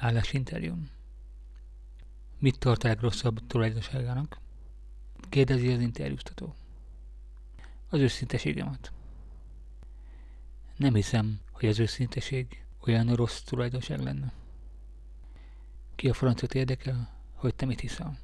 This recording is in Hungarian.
Állásinterjún. Mit tart a legrosszabb tulajdonságának? Kérdezi az interjúztató. Az őszinteségemet. Nem hiszem, hogy az őszinteség olyan rossz tulajdonság lenne. Ki a francot érdekel, hogy te mit hiszel?